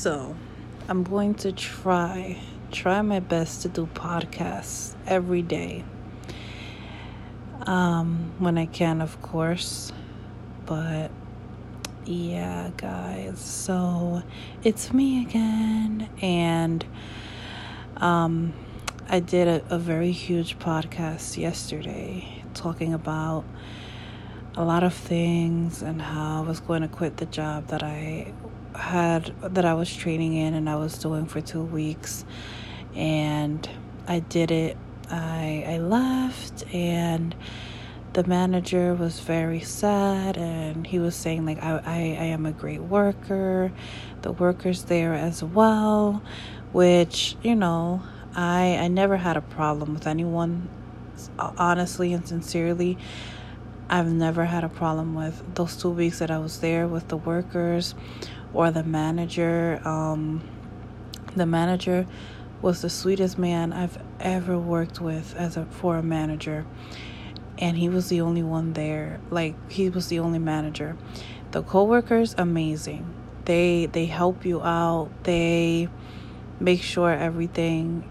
So, I'm going to try try my best to do podcasts every day. Um, when I can, of course. But yeah, guys. So, it's me again and um I did a, a very huge podcast yesterday talking about a lot of things and how I was going to quit the job that I had that I was training in and I was doing for 2 weeks. And I did it. I I left and the manager was very sad and he was saying like I, I, I am a great worker. The workers there as well which you know I I never had a problem with anyone. Honestly and sincerely. I've never had a problem with those two weeks that I was there with the workers or the manager. Um, the manager was the sweetest man I've ever worked with as a for a manager. And he was the only one there. Like he was the only manager. The coworkers amazing. They they help you out. They make sure everything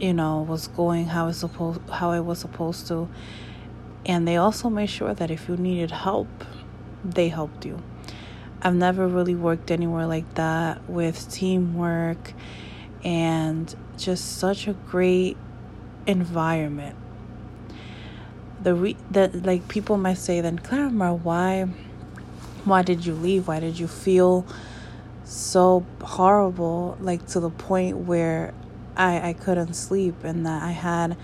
you know, was going how it supposed how it was supposed to. And they also made sure that if you needed help, they helped you. I've never really worked anywhere like that with teamwork and just such a great environment. The re- that like people might say then Clara why why did you leave? Why did you feel so horrible like to the point where I, I couldn't sleep and that I had,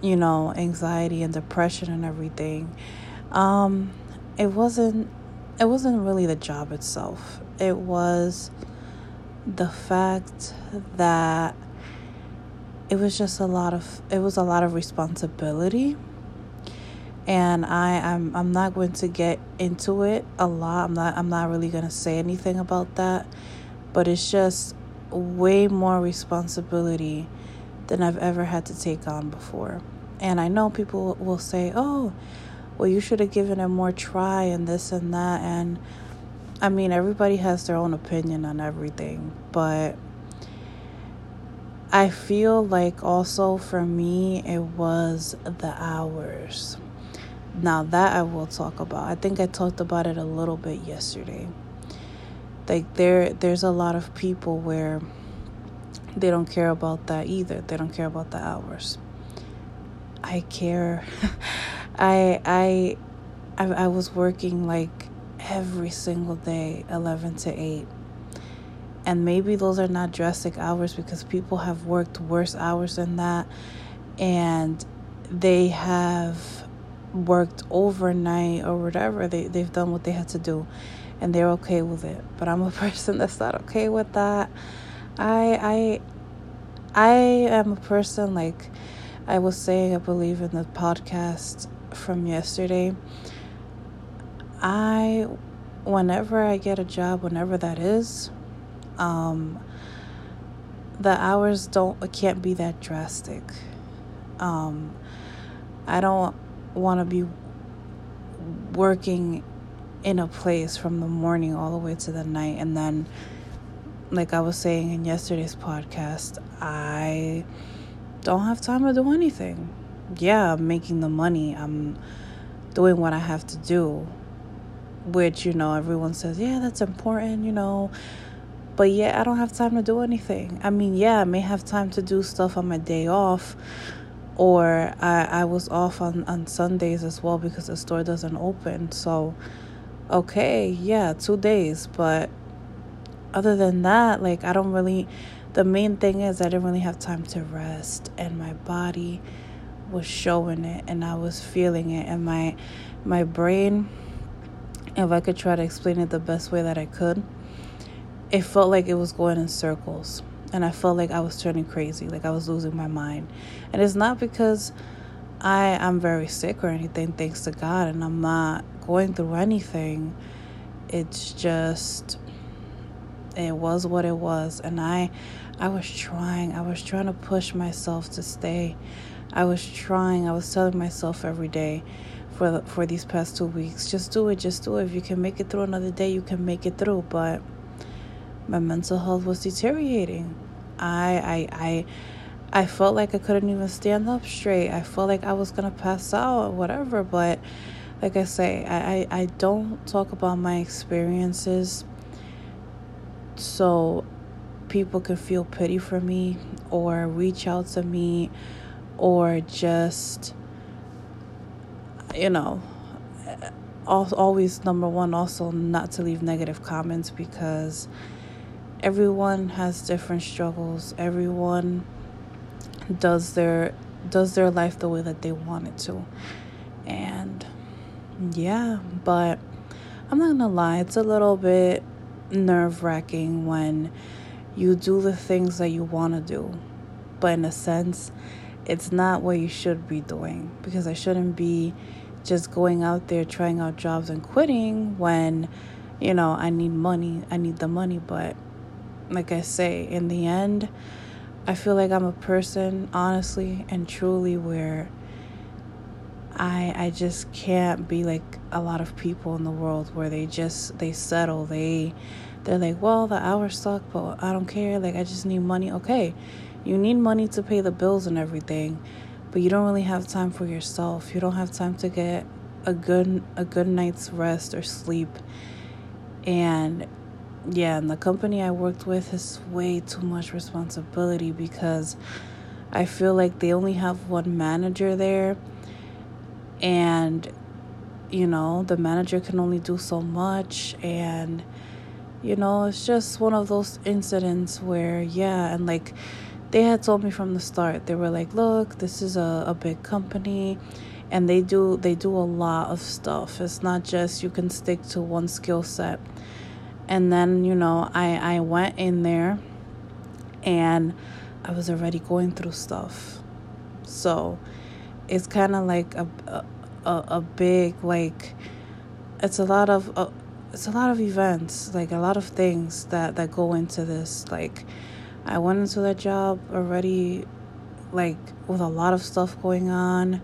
you know, anxiety and depression and everything. Um, it wasn't it wasn't really the job itself. It was the fact that it was just a lot of it was a lot of responsibility and I I'm I'm not going to get into it a lot. I'm not I'm not really going to say anything about that. But it's just way more responsibility than I've ever had to take on before. And I know people will say, oh, well, you should have given it more try and this and that. And I mean, everybody has their own opinion on everything. But I feel like also for me, it was the hours. Now, that I will talk about. I think I talked about it a little bit yesterday like there there's a lot of people where they don't care about that either they don't care about the hours i care I, I i i was working like every single day 11 to 8 and maybe those are not drastic hours because people have worked worse hours than that and they have worked overnight or whatever they, they've done what they had to do and they're okay with it. But I'm a person that's not okay with that. I I I am a person like I was saying I believe in the podcast from yesterday. I whenever I get a job, whenever that is, um the hours don't can't be that drastic. Um I don't want to be working in a place from the morning all the way to the night. And then, like I was saying in yesterday's podcast, I don't have time to do anything. Yeah, I'm making the money, I'm doing what I have to do, which, you know, everyone says, yeah, that's important, you know. But yeah, I don't have time to do anything. I mean, yeah, I may have time to do stuff on my day off or I, I was off on, on Sundays as well because the store doesn't open. So okay, yeah, two days. But other than that, like, I don't really, the main thing is I didn't really have time to rest, and my body was showing it, and I was feeling it, and my, my brain, if I could try to explain it the best way that I could, it felt like it was going in circles. And I felt like I was turning crazy, like I was losing my mind. And it's not because I am very sick or anything, thanks to God, and I'm not going through anything. It's just it was what it was and I I was trying. I was trying to push myself to stay. I was trying. I was telling myself every day for the, for these past 2 weeks, just do it, just do it. If you can make it through another day, you can make it through, but my mental health was deteriorating. I I I I felt like I couldn't even stand up straight. I felt like I was gonna pass out or whatever. But like I say, I, I, I don't talk about my experiences so people can feel pity for me or reach out to me or just you know always number one also not to leave negative comments because everyone has different struggles everyone does their does their life the way that they want it to. And yeah, but I'm not gonna lie, it's a little bit nerve wracking when you do the things that you want to do, but in a sense, it's not what you should be doing because I shouldn't be just going out there trying out jobs and quitting when you know I need money, I need the money, but like I say, in the end, I feel like I'm a person, honestly and truly, where I I just can't be like a lot of people in the world where they just they settle. They they're like, well, the hours suck, but I don't care. Like I just need money. Okay, you need money to pay the bills and everything, but you don't really have time for yourself. You don't have time to get a good a good night's rest or sleep. And yeah, and the company I worked with has way too much responsibility because I feel like they only have one manager there and you know, the manager can only do so much and you know, it's just one of those incidents where yeah, and like they had told me from the start. They were like, "Look, this is a, a big company." and they do they do a lot of stuff. It's not just you can stick to one skill set and then you know i i went in there and i was already going through stuff so it's kind of like a, a a big like it's a lot of uh, it's a lot of events like a lot of things that that go into this like i went into that job already like with a lot of stuff going on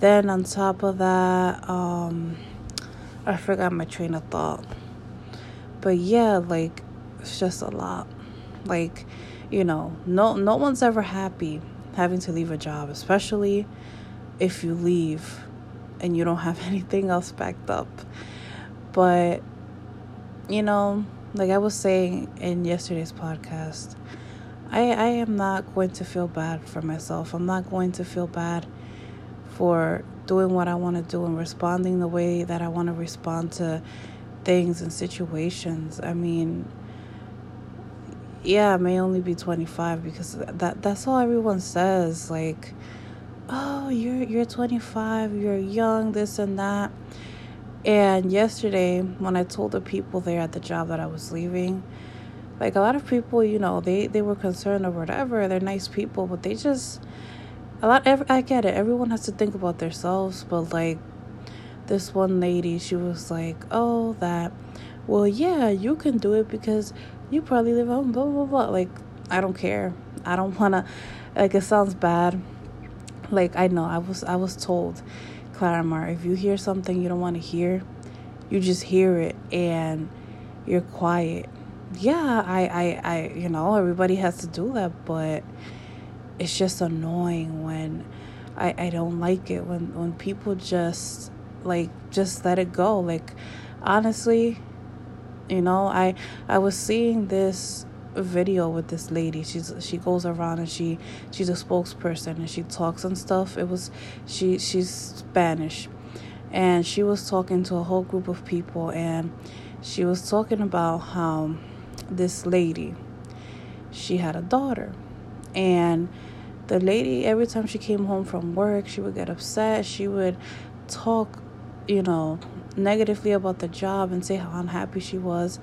then on top of that um i forgot my train of thought but yeah, like it's just a lot. Like, you know, no no one's ever happy having to leave a job, especially if you leave and you don't have anything else backed up. But you know, like I was saying in yesterday's podcast, I I am not going to feel bad for myself. I'm not going to feel bad for doing what I want to do and responding the way that I want to respond to things and situations. I mean, yeah, I may only be 25 because that that's all everyone says like oh, you're you're 25, you're young, this and that. And yesterday when I told the people there at the job that I was leaving, like a lot of people, you know, they they were concerned or whatever. They're nice people, but they just a lot I get it. Everyone has to think about themselves, but like this one lady, she was like, "Oh, that, well, yeah, you can do it because you probably live on blah blah blah." Like, I don't care. I don't wanna. Like, it sounds bad. Like, I know. I was I was told, Clarimar, if you hear something you don't want to hear, you just hear it and you're quiet. Yeah, I, I, I, you know, everybody has to do that, but it's just annoying when I, I don't like it when when people just like just let it go like honestly you know i i was seeing this video with this lady. She's she goes around and she she's a spokesperson and she talks and stuff. It was she she's spanish. And she was talking to a whole group of people and she was talking about how this lady she had a daughter. And the lady every time she came home from work she would get upset. She would talk you know, negatively about the job and say how unhappy she was.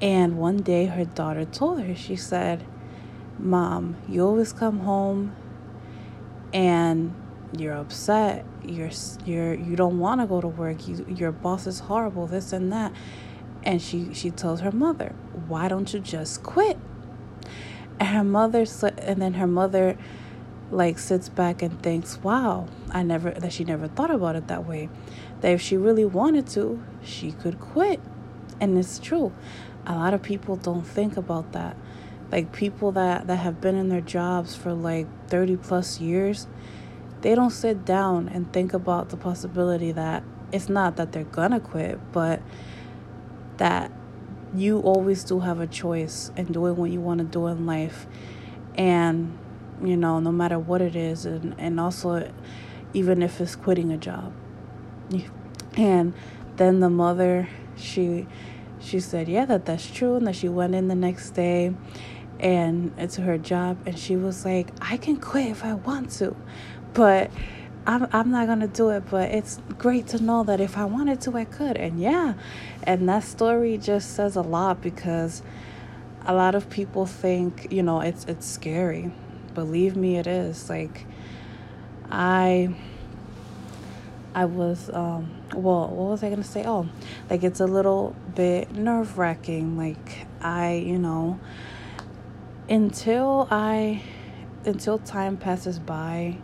And one day her daughter told her, she said, Mom, you always come home and you're upset. You're you're you don't want to go to work. You, your boss is horrible. This and that. And she she tells her mother, "Why don't you just quit?" And her mother and then her mother like sits back and thinks, "Wow, I never that she never thought about it that way. That if she really wanted to, she could quit." And it's true. A lot of people don't think about that. Like people that, that have been in their jobs for like 30 plus years, they don't sit down and think about the possibility that it's not that they're gonna quit, but that you always do have a choice in doing what you want to do in life. And, you know, no matter what it is, and, and also even if it's quitting a job. And then the mother, she she said, yeah, that that's true, and that she went in the next day and to her job, and she was like, I can quit if I want to, but I'm I'm not gonna do it. But it's great to know that if I wanted to, I could, and yeah, and that story just says a lot because a lot of people think you know it's it's scary. Believe me, it is. Like I I was um well, what was I gonna say? Oh, like it's a little bit nerve wracking. Like I, you know, until I, until time passes by,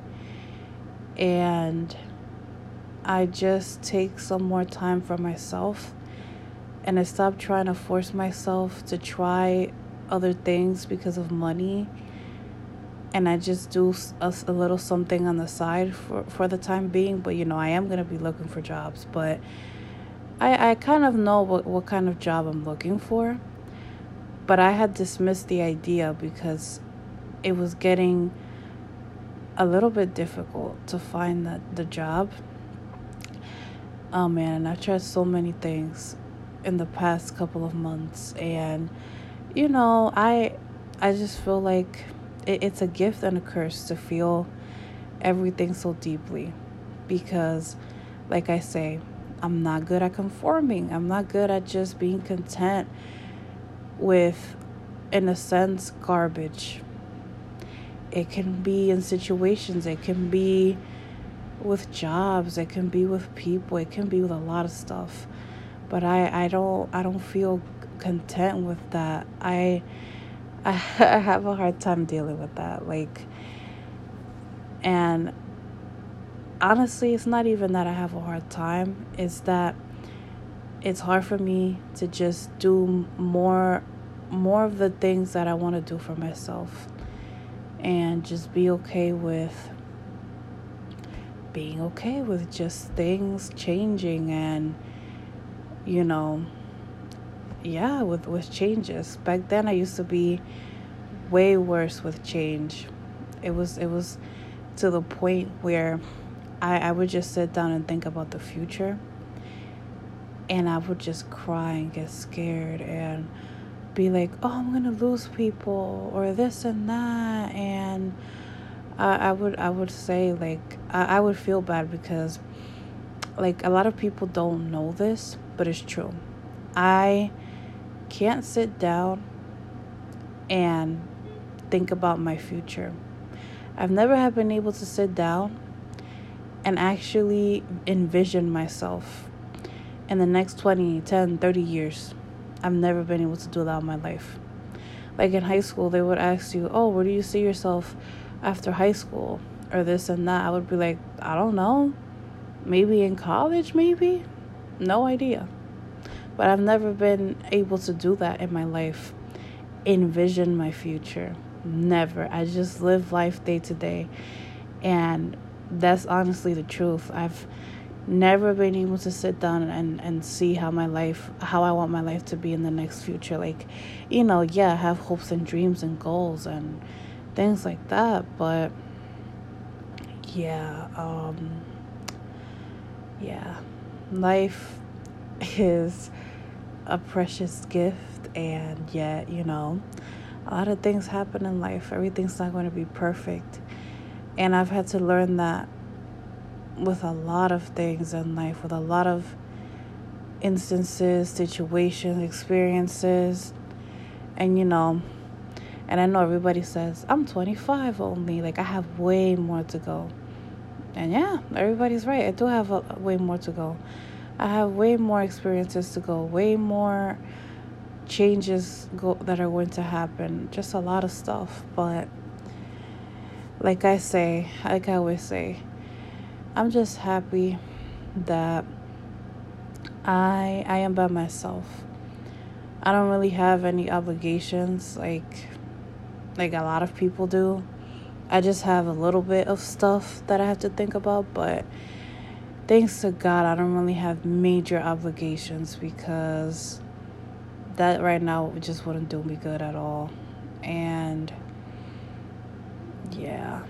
and I just take some more time for myself, and I stop trying to force myself to try other things because of money and I just do a, a, little something on the side for, for the time being. But you know, I am gonna be looking for jobs, but I I kind of know what what kind of job I'm looking for. But I had dismissed the idea because it was getting a little bit difficult to find that the job. Oh man, I've tried so many things in the past couple of months and you know, I I just feel like it's a gift and a curse to feel everything so deeply because like I say, I'm not good at conforming. I'm not good at just being content with in a sense garbage. It can be in situations, it can be with jobs, it can be with people, it can be with a lot of stuff. But I I don't I don't feel content with that. I I, have a hard time dealing with that. Like, and honestly, it's not even that I have a hard time, it's that it's hard for me to just do more more of the things that I want to do for myself and just be okay with being okay with just things changing and you know yeah, with with changes. Back then I used to be way worse with change. It was it was to the point where I, I would just sit down and think about the future and I would just cry and get scared and be like, oh, I'm gonna lose people or this and that, and I, I would I would say like I, I would feel bad because like a lot of people don't know this, but it's true. I can't sit down and think about my future. I've never have been able to sit down and actually envision myself in the next 20, 10, 30 years. I've never been able to do that in my life. Like in high school, they would ask you, Oh, where do you see yourself after high school? Or this and that. I would be like, I don't know. Maybe in college, maybe? No idea. But I've never been able to do that in my life. Envision my future. Never. I just live life day to day. And that's honestly the truth. I've never been able to sit down and, and see how my life how I want my life to be in the next future. Like, you know, yeah, I have hopes and dreams and goals and things like that, but yeah, um yeah. Life is a precious gift, and yet, you know, a lot of things happen in life. Everything's not going to be perfect. And I've had to learn that with a lot of things in life, with a lot of instances, situations, experiences. And, you know, and I know everybody says, I'm 25 only. Like, I have way more to go. And yeah, everybody's right. I do have a, way more to go. I have way more experiences to go, way more changes go, that are going to happen, just a lot of stuff. But like I say, like I always say, I'm just happy that I I am by myself. I don't really have any obligations like like a lot of people do. I just have a little bit of stuff that I have to think about, but thanks to God, I don't really have major obligations because that right now just wouldn't do me good at all. And yeah,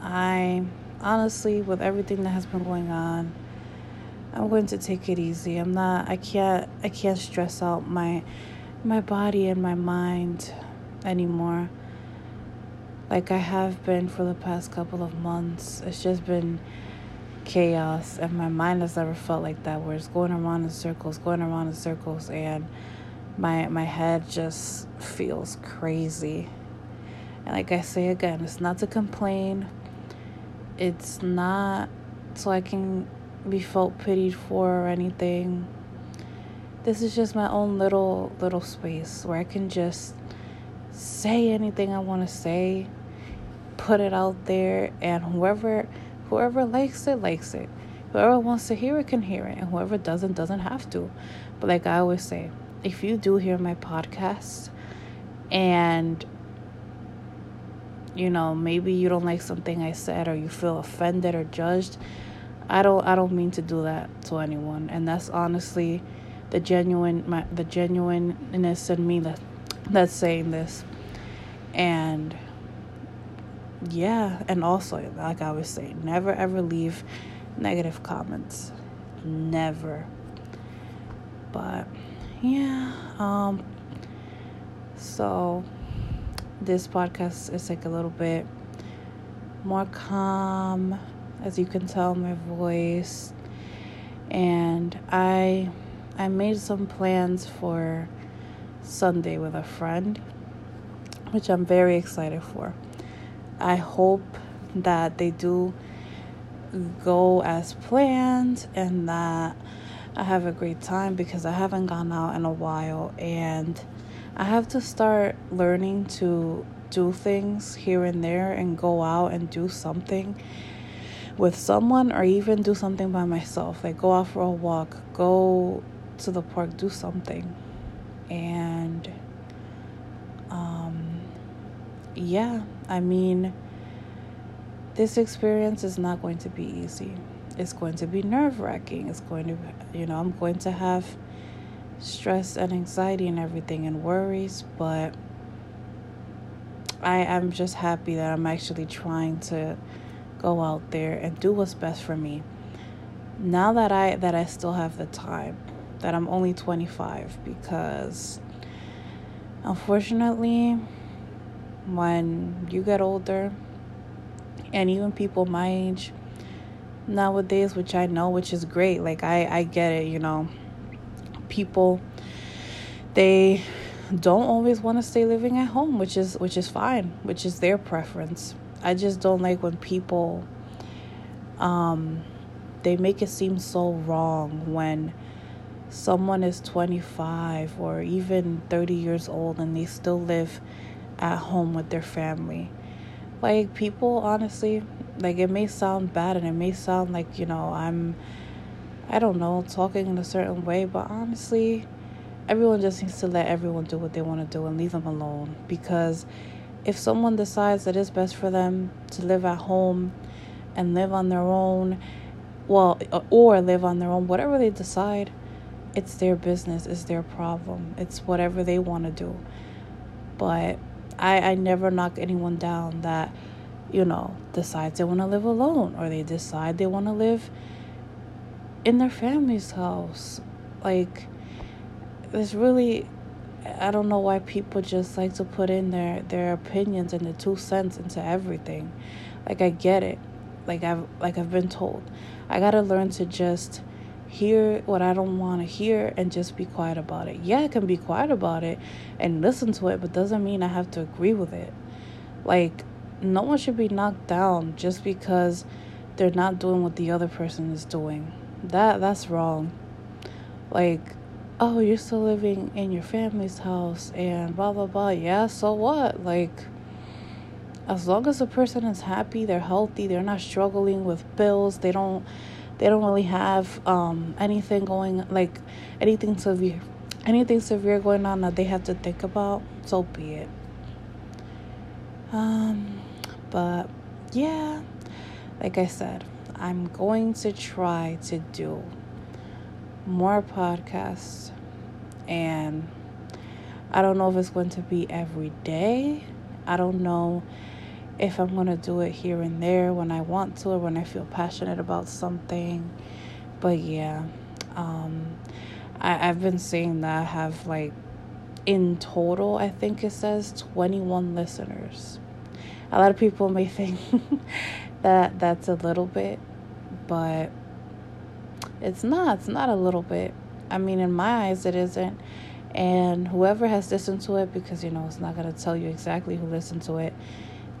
I honestly, with everything that has been going on, I'm going to take it easy. I'm not. I can't. I can't stress out my my body and my mind anymore like I have been for the past couple of months. It's just been chaos, and my mind has never felt like that, where it's going around in circles, going around in circles, and my my head just feels crazy. And like I say again, it's not to complain. It's not so I can be felt pitied for or anything. This is just my own little little space where I can just say anything I want to say, put it out there, and whoever whoever likes it likes it. Whoever wants to hear it can hear it, and whoever doesn't doesn't have to. But like I always say, if you do hear my podcast and you know, maybe you don't like something I said or you feel offended or judged, I don't I don't mean to do that to anyone. And that's honestly the genuine my the genuineness in me that that's saying this. And yeah, and also, like I was saying, never ever leave negative comments. Never. But yeah, um so this podcast is like a little bit more calm as you can tell my voice and I I made some plans for Sunday with a friend, which I'm very excited for. I hope that they do go as planned and that I have a great time because I haven't gone out in a while and I have to start learning to do things here and there and go out and do something with someone or even do something by myself. Like go out for a walk, go to the park, do something and yeah, I mean, this experience is not going to be easy. It's going to be nerve wracking. It's going to, you know, I'm going to have stress and anxiety and everything and worries, but I am just happy that I'm actually trying to go out there and do what's best for me. Now that I that I still have the time that I'm only 25 because unfortunately, when you get older, and even people my age nowadays, which I know, which is great, like I, I get it, you know, people they don't always want to stay living at home, which is which is fine, which is their preference. I just don't like when people um they make it seem so wrong when someone is 25 or even 30 years old and they still live at home with their family. Like, people, honestly, like, it may sound bad and it may sound like, you know, I'm, I don't know, talking in a certain way, but honestly, everyone just needs to let everyone do what they want to do and leave them alone. Because if someone decides that it's best for them to live at home and live on their own, well, uh, or live on their own, whatever they decide, it's their business, it's their problem. It's whatever they want to do. But I, I never knock anyone down that, you know, decides they want to live alone or they decide they want to live in their family's house. Like, there's really, I don't know why people just like to put in their, their opinions and their two cents into everything. Like, I get it. Like I've like I've been told. I gotta learn to just hear what I don't want to hear and just be quiet about it. Yeah, I can be quiet about it and listen to it, but doesn't mean I have to agree with it. Like, no one should be knocked down just because they're not doing what the other person is doing. That that's wrong. Like, oh, you're still living in your family's house and blah blah blah. Yeah, so what? Like as long as the person is happy, they're healthy, they're not struggling with bills, they don't they don't really have um, anything going like anything severe anything severe going on that they have to think about, so be it. Um, but yeah, like I said, I'm going to try to do more podcasts and I don't know if it's going to be every day. I don't know if I'm going to do it here and there when I want to or when I feel passionate about something. But yeah, um, I, I've been seeing that I have like in total, I think it says 21 listeners. A lot of people may think that that's a little bit, but it's not. It's not a little bit. I mean, in my eyes, it isn't. And whoever has listened to it, because you know, it's not going to tell you exactly who listened to it.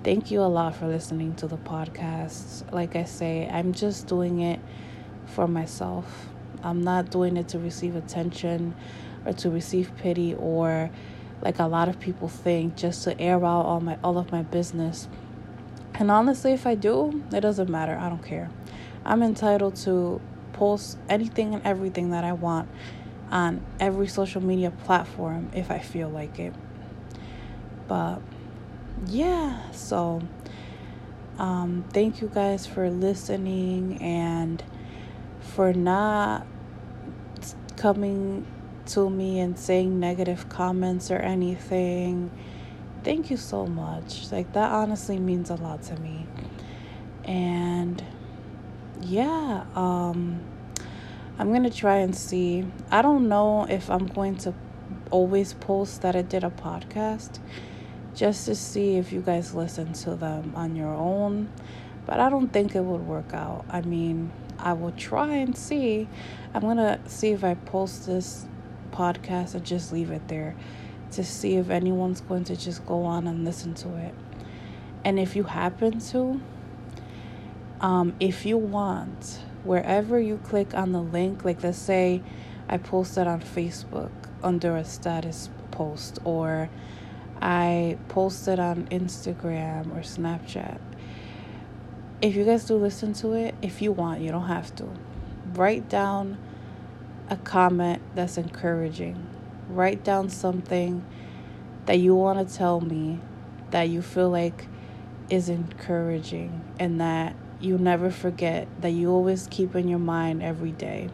Thank you a lot for listening to the podcast. Like I say, I'm just doing it for myself. I'm not doing it to receive attention or to receive pity or like a lot of people think just to air out all my all of my business. And honestly, if I do, it doesn't matter. I don't care. I'm entitled to post anything and everything that I want on every social media platform if I feel like it. But yeah, so um, thank you guys for listening and for not coming to me and saying negative comments or anything. Thank you so much. Like, that honestly means a lot to me. And yeah, um, I'm gonna try and see. I don't know if I'm going to always post that I did a podcast just to see if you guys listen to them on your own, but I don't think it would work out. I mean, I will try and see. I'm gonna see if I post this podcast and just leave it there to see if anyone's going to just go on and listen to it. And if you happen to, um, if you want, wherever you click on the link, like let's say I posted it on Facebook under a status post, or I posted on Instagram or Snapchat. If you guys do listen to it, if you want, you don't have to. Write down a comment that's encouraging. Write down something that you want to tell me that you feel like is encouraging and that you never forget, that you always keep in your mind every day.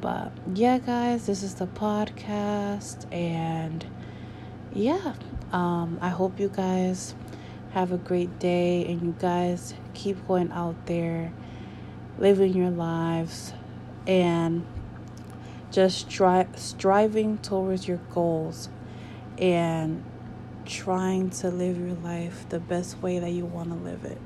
But yeah, guys, this is the podcast, and yeah, um, I hope you guys have a great day and you guys keep going out there, living your lives, and just stri- striving towards your goals and trying to live your life the best way that you want to live it.